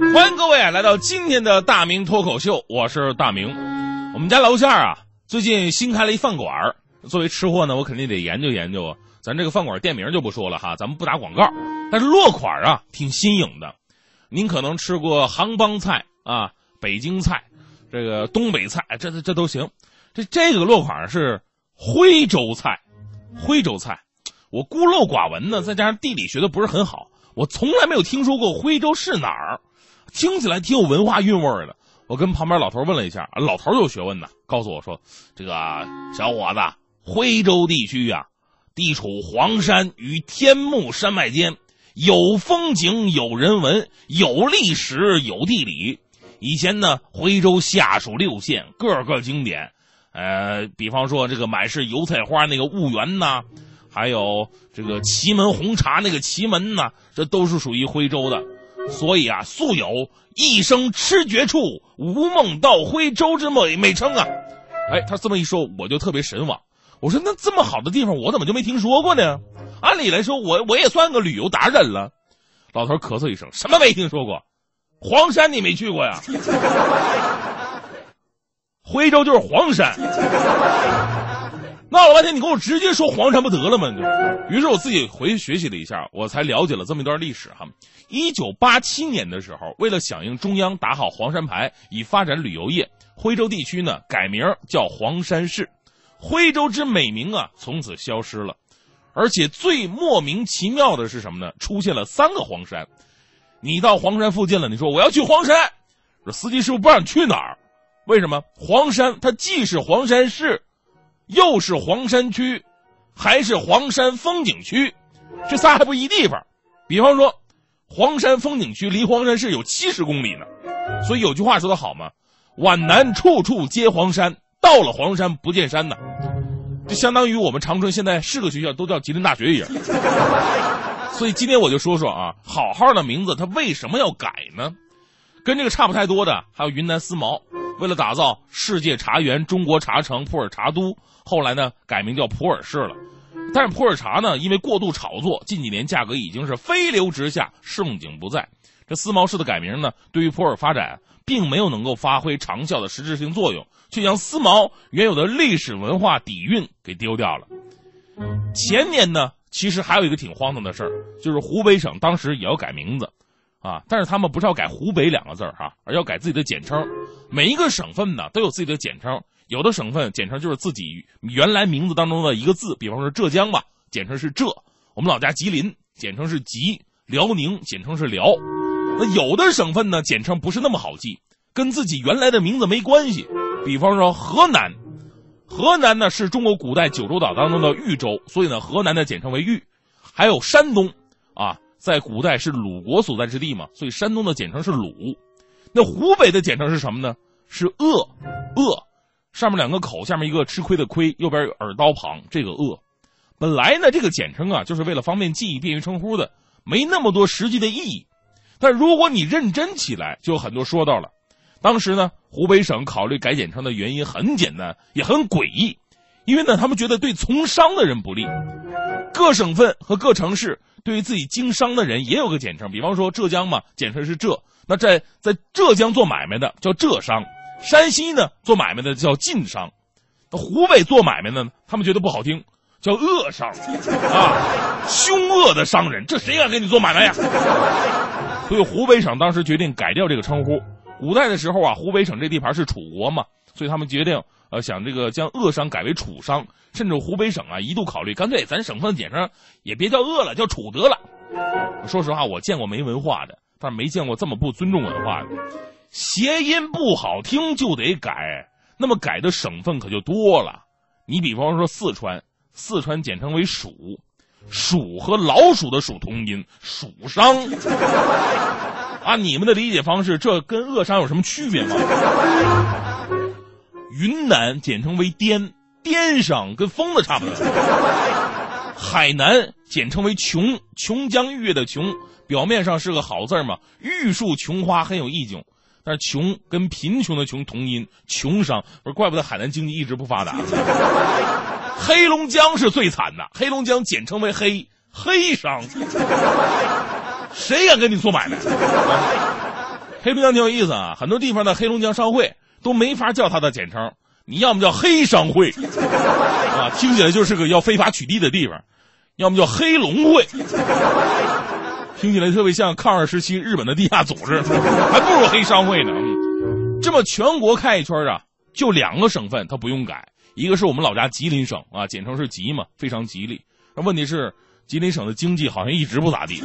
欢迎各位来到今天的大明脱口秀，我是大明。我们家楼下啊，最近新开了一饭馆作为吃货呢，我肯定得研究研究啊。咱这个饭馆店名就不说了哈，咱们不打广告。但是落款啊，挺新颖的。您可能吃过杭帮菜啊、北京菜，这个东北菜，这这这都行。这这个落款是徽州菜，徽州菜。我孤陋寡闻呢，再加上地理学的不是很好，我从来没有听说过徽州是哪儿。听起来挺有文化韵味儿的。我跟旁边老头问了一下，老头有学问呢，告诉我说：“这个小伙子，徽州地区呀、地处黄山与天目山脉间，有风景，有人文，有历史，有地理。以前呢，徽州下属六县，个个经典。呃，比方说这个满是油菜花那个婺源呐，还有这个祁门红茶那个祁门呐，这都是属于徽州的。所以啊，素有“一生痴绝处，无梦到徽州”之美美称啊。哎，他这么一说，我就特别神往。我说，那这么好的地方，我怎么就没听说过呢？按理来说，我我也算个旅游达人了。老头咳嗽一声，什么没听说过？黄山你没去过呀？徽州就是黄山。闹了半天，你给我直接说黄山不得了吗？于是我自己回去学习了一下，我才了解了这么一段历史哈。一九八七年的时候，为了响应中央打好黄山牌，以发展旅游业，徽州地区呢改名叫黄山市，徽州之美名啊从此消失了。而且最莫名其妙的是什么呢？出现了三个黄山。你到黄山附近了，你说我要去黄山，司机师傅不让你去哪儿？为什么？黄山它既是黄山市。又是黄山区，还是黄山风景区，这仨还不一地方。比方说，黄山风景区离黄山市有七十公里呢。所以有句话说得好嘛：“皖南处处皆黄山，到了黄山不见山呐。”就相当于我们长春现在是个学校都叫吉林大学一样。所以今天我就说说啊，好好的名字它为什么要改呢？跟这个差不太多的还有云南思茅，为了打造世界茶园、中国茶城、普洱茶都。后来呢，改名叫普洱市了，但是普洱茶呢，因为过度炒作，近几年价格已经是飞流直下，盛景不再。这思茅市的改名呢，对于普洱发展并没有能够发挥长效的实质性作用，却将思茅原有的历史文化底蕴给丢掉了。前年呢，其实还有一个挺荒唐的事儿，就是湖北省当时也要改名字，啊，但是他们不是要改湖北两个字儿哈，而要改自己的简称。每一个省份呢，都有自己的简称。有的省份简称就是自己原来名字当中的一个字，比方说浙江吧，简称是浙；我们老家吉林简称是吉；辽宁简称是辽。那有的省份呢，简称不是那么好记，跟自己原来的名字没关系。比方说河南，河南呢是中国古代九州岛当中的豫州，所以呢河南的简称为豫。还有山东，啊，在古代是鲁国所在之地嘛，所以山东的简称是鲁。那湖北的简称是什么呢？是鄂，鄂。上面两个口，下面一个吃亏的亏，右边有耳刀旁，这个鄂。本来呢，这个简称啊，就是为了方便记忆、便于称呼的，没那么多实际的意义。但如果你认真起来，就有很多说道了。当时呢，湖北省考虑改简称的原因很简单，也很诡异，因为呢，他们觉得对从商的人不利。各省份和各城市对于自己经商的人也有个简称，比方说浙江嘛，简称是浙。那在在浙江做买卖的叫浙商。山西呢，做买卖的叫晋商；湖北做买卖的呢，他们觉得不好听，叫恶商啊，凶恶的商人，这谁敢跟你做买卖呀？所以湖北省当时决定改掉这个称呼。古代的时候啊，湖北省这地盘是楚国嘛，所以他们决定呃想这个将鄂商改为楚商，甚至湖北省啊一度考虑干脆咱省份简称也别叫鄂了，叫楚得了。说实话，我见过没文化的，但是没见过这么不尊重文化的。谐音不好听就得改，那么改的省份可就多了。你比方说四川，四川简称为蜀，蜀和老鼠的鼠同音，蜀商。按你们的理解方式，这跟恶商有什么区别吗？云南简称为滇，滇商跟疯子差不多。海南简称为琼，琼江玉月的琼，表面上是个好字嘛，玉树琼花很有意境。但是穷跟贫穷的穷同音，穷商不是怪不得海南经济一直不发达。黑龙江是最惨的，黑龙江简称为黑黑商，谁敢跟你做买卖？黑龙江挺有意思啊，很多地方的黑龙江商会都没法叫它的简称，你要么叫黑商会，啊，听起来就是个要非法取缔的地方；要么叫黑龙会，听起来特别像抗日时期日本的地下组织，还不如黑商会呢。这么全国开一圈啊，就两个省份它不用改，一个是我们老家吉林省啊，简称是吉嘛，非常吉利。问题是吉林省的经济好像一直不咋地。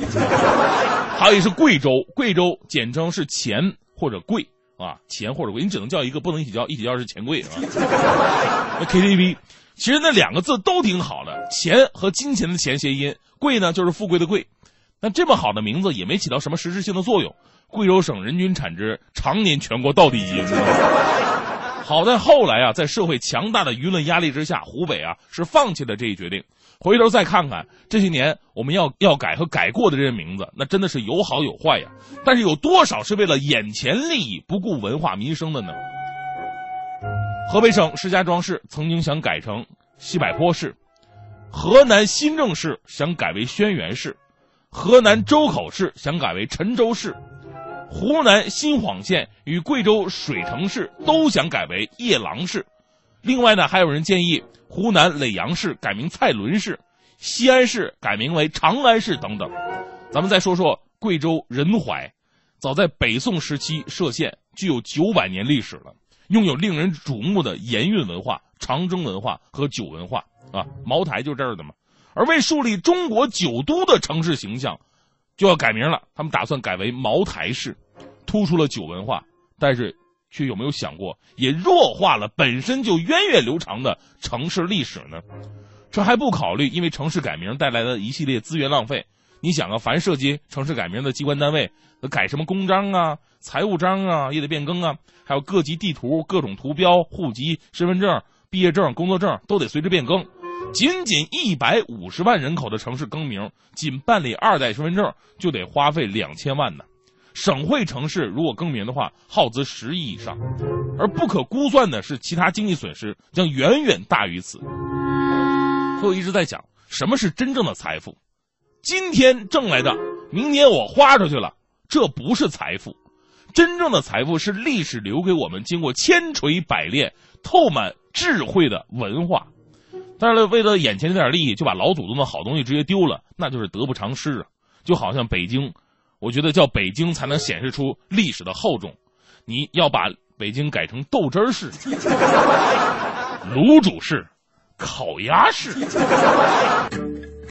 还有一是贵州，贵州简称是钱或者贵啊，钱或者贵，你只能叫一个，不能一起叫，一起叫是钱贵啊。那 KTV，其实那两个字都挺好的，钱和金钱的钱谐音，贵呢就是富贵的贵。那这么好的名字也没起到什么实质性的作用。贵州省人均产值常年全国倒第一。好在后来啊，在社会强大的舆论压力之下，湖北啊是放弃了这一决定。回头再看看这些年我们要要改和改过的这些名字，那真的是有好有坏呀。但是有多少是为了眼前利益不顾文化民生的呢？河北省石家庄市曾经想改成西柏坡市，河南新郑市想改为轩辕市，河南周口市想改为陈州市，湖南新晃县与贵州水城市都想改为夜郎市。另外呢，还有人建议。湖南耒阳市改名蔡伦市，西安市改名为长安市等等。咱们再说说贵州仁怀，早在北宋时期设县，具有九百年历史了，拥有令人瞩目的盐运文化、长征文化和酒文化啊。茅台就这儿的嘛。而为树立中国酒都的城市形象，就要改名了。他们打算改为茅台市，突出了酒文化，但是。却有没有想过，也弱化了本身就源远流长的城市历史呢？这还不考虑因为城市改名带来的一系列资源浪费。你想啊，凡涉及城市改名的机关单位，改什么公章啊、财务章啊，也得变更啊。还有各级地图、各种图标、户籍、身份证、毕业证、工作证都得随之变更。仅仅一百五十万人口的城市更名，仅办理二代身份证就得花费两千万呢。省会城市如果更名的话，耗资十亿以上，而不可估算的是，其他经济损失将远远大于此。所以我一直在讲，什么是真正的财富？今天挣来的，明年我花出去了，这不是财富。真正的财富是历史留给我们经过千锤百炼、透满智慧的文化。但是为了眼前这点利益，就把老祖宗的好东西直接丢了，那就是得不偿失啊！就好像北京。我觉得叫北京才能显示出历史的厚重，你要把北京改成豆汁儿式、卤煮式、烤鸭式。